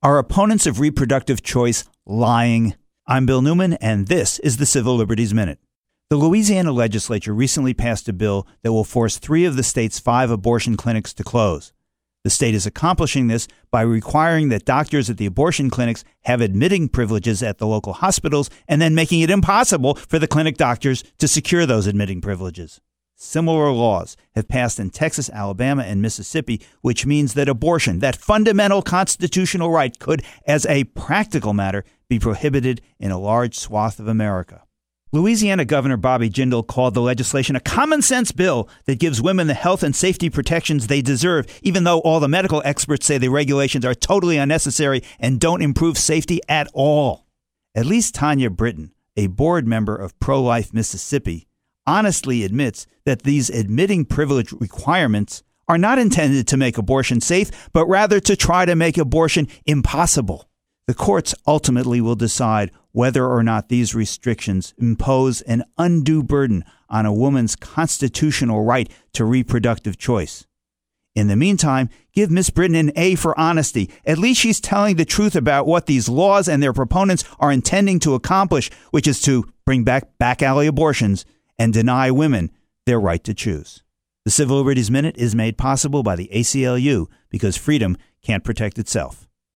Are opponents of reproductive choice lying? I'm Bill Newman, and this is the Civil Liberties Minute. The Louisiana legislature recently passed a bill that will force three of the state's five abortion clinics to close. The state is accomplishing this by requiring that doctors at the abortion clinics have admitting privileges at the local hospitals and then making it impossible for the clinic doctors to secure those admitting privileges. Similar laws have passed in Texas, Alabama, and Mississippi, which means that abortion, that fundamental constitutional right, could, as a practical matter, be prohibited in a large swath of America. Louisiana Governor Bobby Jindal called the legislation a common sense bill that gives women the health and safety protections they deserve, even though all the medical experts say the regulations are totally unnecessary and don't improve safety at all. At least Tanya Britton, a board member of Pro Life Mississippi, honestly admits that these admitting privilege requirements are not intended to make abortion safe, but rather to try to make abortion impossible. The courts ultimately will decide whether or not these restrictions impose an undue burden on a woman's constitutional right to reproductive choice. In the meantime, give Miss Britton an A for honesty. At least she's telling the truth about what these laws and their proponents are intending to accomplish, which is to bring back back alley abortions and deny women their right to choose. The Civil Liberties Minute is made possible by the ACLU because freedom can't protect itself.